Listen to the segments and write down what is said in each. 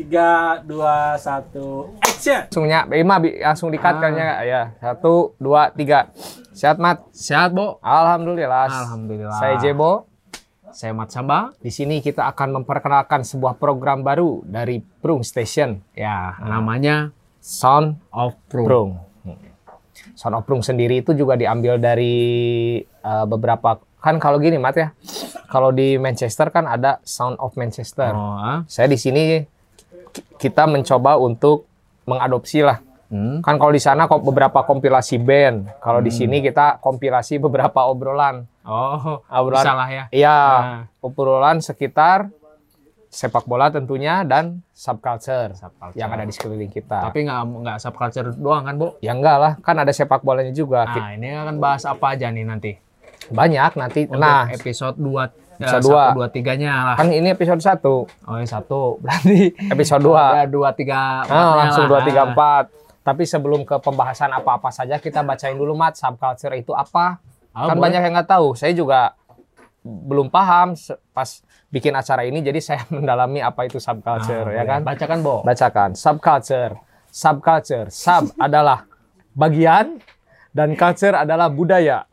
Tiga, dua, satu, action! Langsungnya, Bima bi- langsung dikat Ah. kan ya. Ya, satu, dua, tiga. Sehat, Mat? Sehat, Bo? Alhamdulillah. Alhamdulillah. Saya Jebo. Saya Mat Samba. Di sini kita akan memperkenalkan sebuah program baru dari Prung Station. Ya, namanya Sound Of Pro. Prung. Sound of Prung sendiri itu juga diambil dari uh, beberapa kan kalau gini Mat ya. Kalau di Manchester kan ada Sound of Manchester. Oh, ah. Saya di sini kita mencoba untuk mengadopsi lah. Hmm. Kan kalau di sana kok beberapa kompilasi band. Kalau di sini kita kompilasi beberapa obrolan. Oh, Obrolan. salah ya. Iya, Nah. obrolan sekitar sepak bola tentunya dan subculture, Subculture. yang ada di sekeliling kita. Tapi nggak nggak subculture doang kan, Bo? ya enggak lah, kan ada sepak bolanya juga. Nah, ini akan bahas apa aja nih nanti? Banyak nanti. Untuk nah, episode 2 Episode dua. 1 2 3-nya lah. kan ini episode 1, Oh, yang satu. Berarti episode 2. ada 2 3 Ah, langsung 2 3 4. Tapi sebelum ke pembahasan apa-apa saja kita bacain dulu Mat, subculture itu apa? Ah, kan boleh. banyak yang nggak tahu. Saya juga belum paham pas bikin acara ini jadi saya mendalami apa itu subculture ya kan. Bacakan, Bo. Bacakan subculture. Subculture, sub adalah bagian dan culture adalah budaya.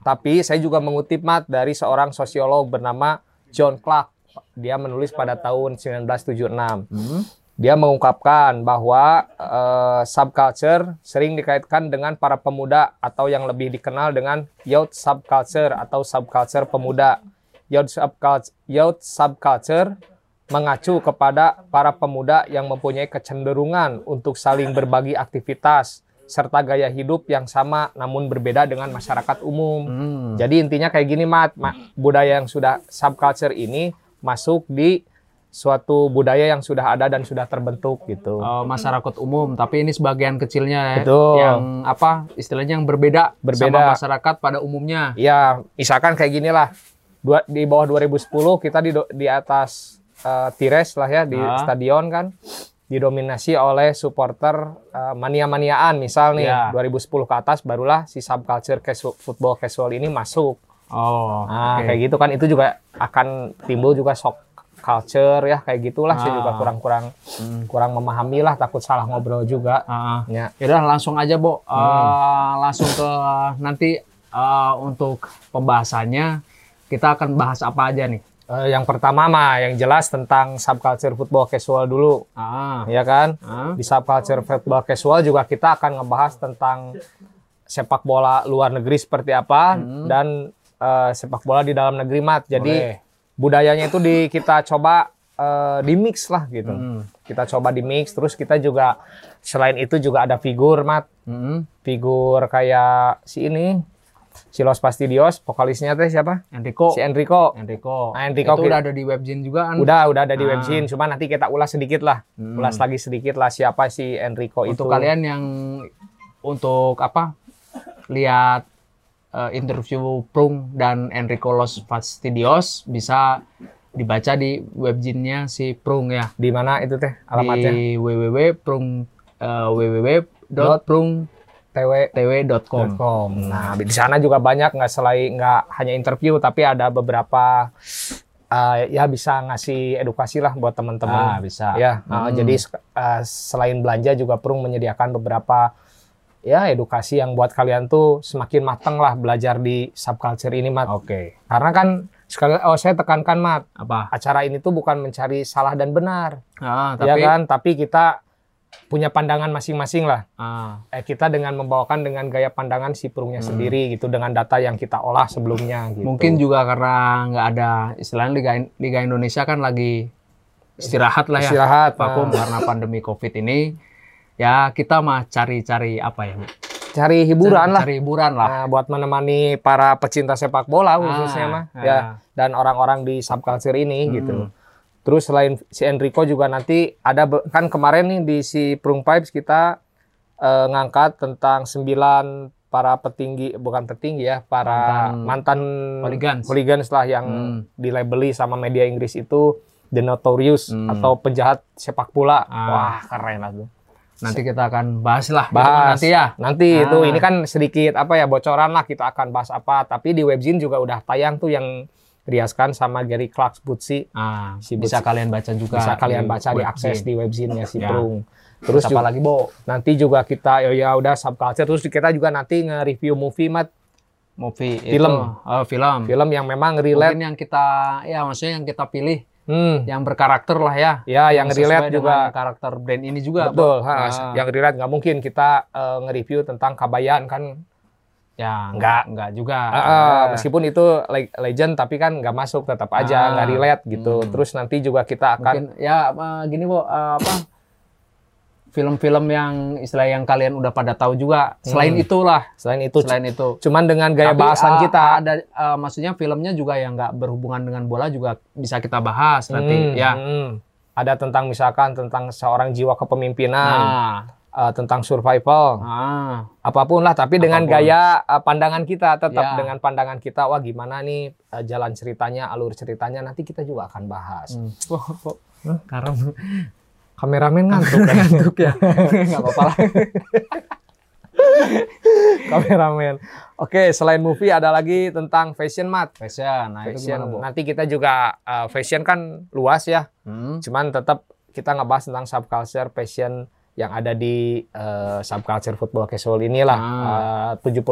Tapi saya juga mengutip mat dari seorang sosiolog bernama John Clark. Dia menulis pada tahun 1976. Hmm. Dia mengungkapkan bahwa eh, subculture sering dikaitkan dengan para pemuda atau yang lebih dikenal dengan youth subculture atau subculture pemuda. Youth subculture, youth subculture mengacu kepada para pemuda yang mempunyai kecenderungan untuk saling berbagi aktivitas serta gaya hidup yang sama namun berbeda dengan masyarakat umum. Hmm. Jadi intinya kayak gini mat, Ma- budaya yang sudah subculture ini masuk di suatu budaya yang sudah ada dan sudah terbentuk gitu. Oh, masyarakat umum, tapi ini sebagian kecilnya ya, Betul. yang apa istilahnya yang berbeda, Berbeda. sama masyarakat pada umumnya. Ya, misalkan kayak gini lah. Dua, di bawah 2010 kita di di atas eh, Tires lah ya di Ah. stadion kan didominasi oleh supporter eh, mania-maniaan misal nih Ya. 2010 ke atas barulah si subculture casual, football casual ini masuk. Oh, Nah, oke. kayak gitu kan itu juga akan timbul juga shock culture ya kayak gitulah saya juga Ah. kurang-kurang Hmm. kurang memahami lah takut salah ngobrol juga. Ah, Ya. Yaudah langsung aja, Bo. Hmm. Eh, langsung ke nanti eh, untuk pembahasannya kita akan bahas apa aja nih? Eh, yang pertama mah yang jelas tentang subculture football casual dulu Ah, ya kan? ah. Di subculture football casual juga kita akan ngebahas tentang sepak bola luar negeri seperti apa dan eh, sepak bola di dalam negeri mat. Jadi Boleh. budayanya itu di kita coba eh, di mix lah gitu. Hmm. Kita coba di mix terus kita juga selain itu juga ada figur mat, Hmm. figur kayak si ini si Los Pastidios, vokalisnya teh siapa? Enrico. Si Enrico. Enrico. Nah, Enrico Itu kita- udah ada di webzine juga kan? Udah, udah ada di Ah. webzine. Cuma nanti kita ulas sedikit lah. Hmm. Ulas lagi sedikit lah siapa si Enrico Untuk itu. kalian yang untuk apa? Lihat eh, interview Prung dan Enrico Los Fastidios bisa dibaca di webzine-nya si Prung ya. Di mana itu teh alamatnya? Di www.prung eh, www.prungtw.com. .com. Nah, di sana juga banyak nggak selain nggak hanya interview tapi ada beberapa eh, ya bisa ngasih edukasi lah buat teman-teman. Ah, bisa. Ya, Hmm. jadi eh, selain belanja juga Prung menyediakan beberapa ya edukasi yang buat kalian tuh semakin matang lah belajar di subculture ini, Mat. Oke. Karena kan sekali oh saya tekankan, Mat, Apa? acara ini tuh bukan mencari salah dan benar, Ah, ya tapi kan? Tapi kita punya pandangan masing-masing lah. ah, Eh, kita dengan membawakan dengan gaya pandangan si Prungnya Hmm. sendiri gitu dengan data yang kita olah sebelumnya gitu. mungkin juga karena nggak ada istilahnya Liga, Liga Indonesia kan lagi istirahat lah ya. istirahat. vakum nah, karena pandemi Covid ini. Ya kita mah cari-cari apa ya? Cari hiburan lah. Cari hiburan lah. Nah, buat menemani para pecinta sepak bola khususnya Ah, mah ah. ya dan orang-orang di subculture ini Hmm. gitu. Terus selain si Enrico juga nanti ada kan kemarin nih di si Prung Pipes kita eh, ngangkat tentang sembilan para petinggi bukan petinggi ya para mantan, Hooligans. hooligans lah yang Hmm. dilabeli sama media Inggris itu the notorious Hmm. atau penjahat sepak bola. Ah. Wah, keren lah tuh. Nanti kita akan bahas lah. Bahas nanti ya. Nanti Ah. itu ini kan sedikit apa ya bocoran lah kita akan bahas apa. Tapi di webzine juga udah tayang tuh yang riaskan sama Gary Clark Butsi. Ah, Si bisa Butsi. kalian baca juga. Bisa kalian di baca diakses webzine. di webzine-nya si Ya. Prung. Terus apa lagi, Bo? nanti juga kita ya, ya udah subculture terus kita juga nanti nge-review movie mat Movie Film. itu, oh, film. film yang memang relate Mungkin yang kita ya maksudnya yang kita pilih hmm, yang berkarakter lah ya. ya yang sesuai relate juga karakter brand ini juga. betul ha, Ah, yang relate nggak mungkin kita eh, nge-review tentang kabayan kan ya Enggak. enggak juga. Ah, ah, Ah. meskipun itu le- legend tapi kan nggak masuk tetap aja Ah. nggak relate gitu Hmm. terus nanti juga kita akan mungkin ya eh, gini Bo, eh, apa film-film yang istilah yang kalian udah pada tahu juga. Selain Hmm. itulah, selain itu selain itu. cuman dengan gaya Tapi, bahasan eh, kita ada eh, maksudnya filmnya juga yang nggak berhubungan dengan bola juga bisa kita bahas nanti Hmm, ya. hmm. ada tentang misalkan tentang seorang jiwa kepemimpinan Nah, eh, tentang survival ah, apa pun lah tapi dengan Apa pun. gaya eh, pandangan kita tetap Ya. dengan pandangan kita wah gimana nih eh, jalan ceritanya alur ceritanya nanti kita juga akan bahas hmm. Karena kameramen ngantuk kan ngantuk ya. Nggak apa-apa lah. kameramen oke selain movie ada lagi tentang fashion mat Fashion, nah itu fashion gimana, Bo? nanti kita juga eh, fashion kan luas ya Hmm. cuman tetap kita ngebahas tentang subculture fashion yang ada di eh, subculture football casual inilah Ah. eh, 70%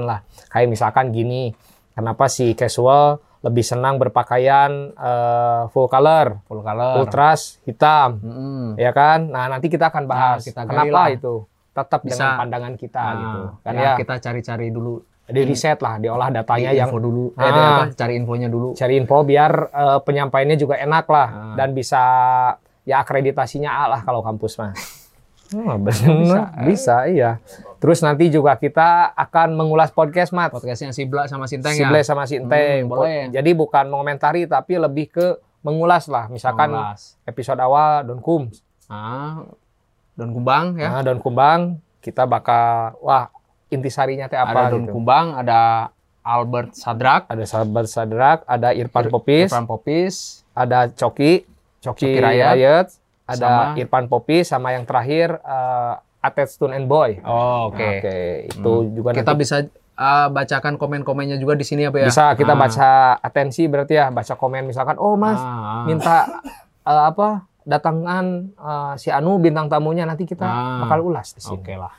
lah kayak misalkan gini kenapa si casual lebih senang berpakaian eh, full color Full color. ultras hitam Mm-mm. ya kan nah nanti kita akan bahas Nah, kita kenapa lah. itu tetap Bisa. dengan pandangan kita Nah, gitu kan ya, ya, kita cari-cari dulu di riset lah diolah datanya Di yang info dulu. Eh, Ah. di apa? Cari infonya dulu. cari info biar eh, penyampaiannya juga enak lah Ah. dan bisa ya akreditasinya A lah kalau kampus mah. Oh, bener. bisa. iya. Terus nanti juga kita akan mengulas podcast mat. Podcastnya Sibla sama Sinteng Si ya. Sama si Enteng. Hmm, boleh. Jadi bukan mengomentari tapi lebih ke mengulas lah. Misalkan Mengulas. episode awal Don Kum. Ah, Don Kumbang ya. Nah, Don Kumbang kita bakal wah intisarinya teh apa ada Don gitu. Kumbang, ada Albert Sadrak, Ada sahabat Sadrak, ada Irfan Popis, Irfan Popis, ada Coki, Coki, Coki Rayat. Rayat, ada Sama- Irfan Popis sama yang terakhir eh Atet Stone and Boy. Oh, oke. Oke, itu Hmm. juga Kita nanti bisa uh, bacakan komen-komennya juga di sini apa ya? bisa kita Ah. baca atensi berarti ya, baca komen misalkan, oh Mas Ah, ah. minta eh, apa datangan eh, si Anu bintang tamunya nanti kita Ah. bakal ulas di sini. Oke lah.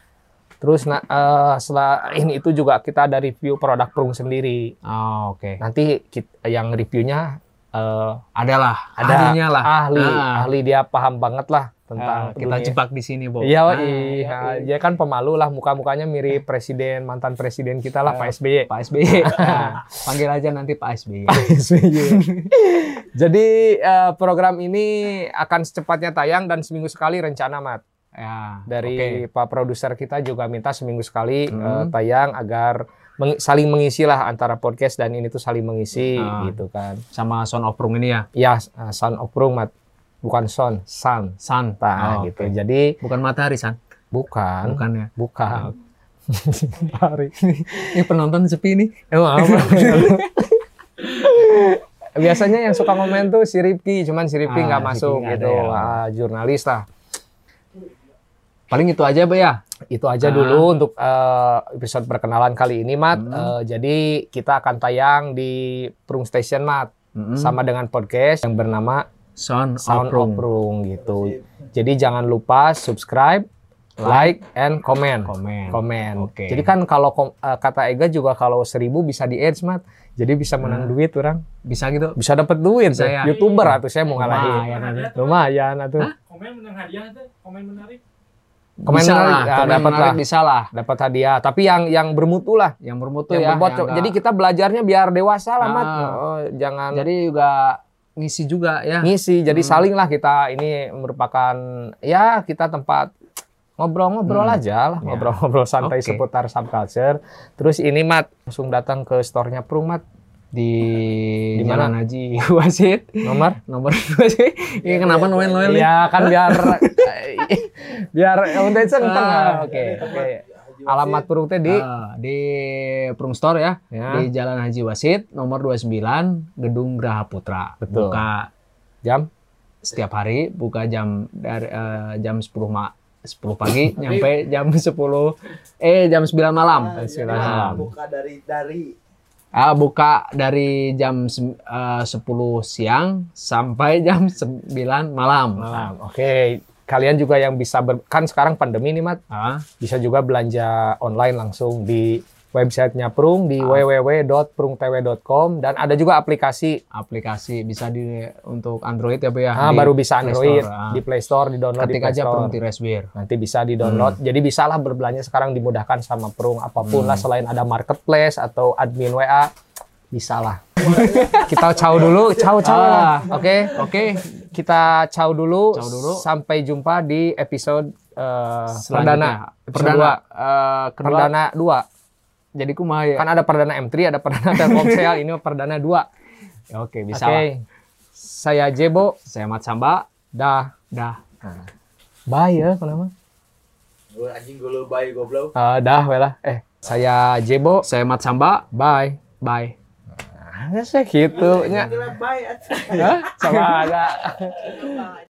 Terus nah, eh, selain itu juga kita ada review produk Prung sendiri. Oh, oke. Nanti kita, yang reviewnya eh, Adalah ada ahlinya lah. ahli, Ah. ahli dia paham banget lah tentang Ah, kita dunia. jebak di sini, Bo. Iya, Ah, iya. Dia kan pemalu lah, muka-mukanya mirip presiden, mantan presiden kita lah, Pak SBY. Pak SBY. Ah, Panggil aja nanti Pak SBY. Jadi eh, program ini akan secepatnya tayang dan seminggu sekali rencana, Mat. Ya, Dari oke. Pak produser kita juga minta seminggu sekali Hmm. eh, tayang agar meng- saling mengisi lah antara podcast dan ini tuh saling mengisi Ah. gitu kan. sama Son of Prung ini ya. Ya, eh, Sun of Prung, Mat. Bukan Son, Sun. San. Nah, Oh, gitu. oke. Jadi Bukan matahari, San. bukan, Bukan ya. bukan. Ini penonton sepi nih. Emang apa? Biasanya yang suka komen tuh si Ripki, cuman si Ripki Ah, nggak Ripki masuk gitu. ya. Ah, jurnalis lah. Paling itu aja, Be ya. Itu aja Ah. dulu untuk eh, episode perkenalan kali ini, Mat. Hmm. Eh, jadi kita akan tayang di Prung Station, Mat. Mm-mm. Sama dengan podcast yang bernama Son, Sound of of Prung. Prung gitu. Jadi jangan lupa subscribe, like, and comment. Komen. Komen. Oke. Jadi kan kalau kom- eh, kata Ega juga kalau seribu bisa di ads, Mat. Jadi bisa menang duit orang. Bisa gitu. bisa dapat duit Bisa tuh. ya. youtuber atau saya mau ngalahin Lumayan atuh Komen menang hadiah tuh, komen menarik. Komen bisa menarik, lah, ya, komen dapat menarik lah bisa lah. dapat hadiah tapi yang yang bermutu lah Yang bermutu yang ya. berbot yang jadi kita belajarnya biar dewasa lah mat Ah. Oh, jangan jadi juga ngisi juga ya. ngisi jadi Hmm. saling lah kita ini merupakan ya kita tempat ngobrol-ngobrol Hmm. aja lah Ya. ngobrol-ngobrol santai Oke. seputar subculture terus ini mat langsung datang ke store-nya Prung mat Di, Di Jalan mana? Haji Wasit. nomor Nomor dua sih. Ini kenapa noel-noel nih? ya kan biar biar untuk itu Ah, oke oke alamat Prung teh di Ah, di Prung Store ya. Ya. Di Jalan Haji Wasit nomor 29 Gedung Graha Putra. Betul. Buka jam setiap hari, buka jam dari eh, jam 10 ma 10 pagi nyampe jam 10 eh jam 9 malam. Sembilan Nah, malam. buka dari dari Ah, buka dari jam eh, 10 siang sampai jam 9 malam. Malam. Oke, kalian juga yang bisa ber- kan sekarang pandemi nih, Mat. Ah, Bisa juga belanja online langsung di websitenya Prung di Ah. www.prungtw.com dan ada juga aplikasi aplikasi bisa di untuk Android ya, Bu ya. ah, Di baru bisa Play Android Store, ah. di Play Store di download di Ketik Play aja Store. Prung. Nanti bisa di download. Hmm. Jadi bisalah berbelanja sekarang dimudahkan sama Prung apa pun lah selain ada marketplace atau admin WA bisalah. Kita caw dulu, caw caw. Ah. Oke. Oke, Kita caw dulu. Caw dulu. Sampai jumpa di episode selanjutnya. perdana. Perdana dua. eh, kedua. Perdana 2. Jadi kumaha ya? Kan ada perdana M3, ada perdana Telkomsel, ini perdana 2. Ya, Oke, bisa Oke. lah. Saya Jebo. Saya Mat Samba. Dah. Dah. Bye ya, kenapa? Gue anjing gue lu bayi goblok. Eh, dah, wela. Eh, saya Jebo. Saya Mat Samba. Bye. Bye. Nah, saya gitu nya. Sama ada.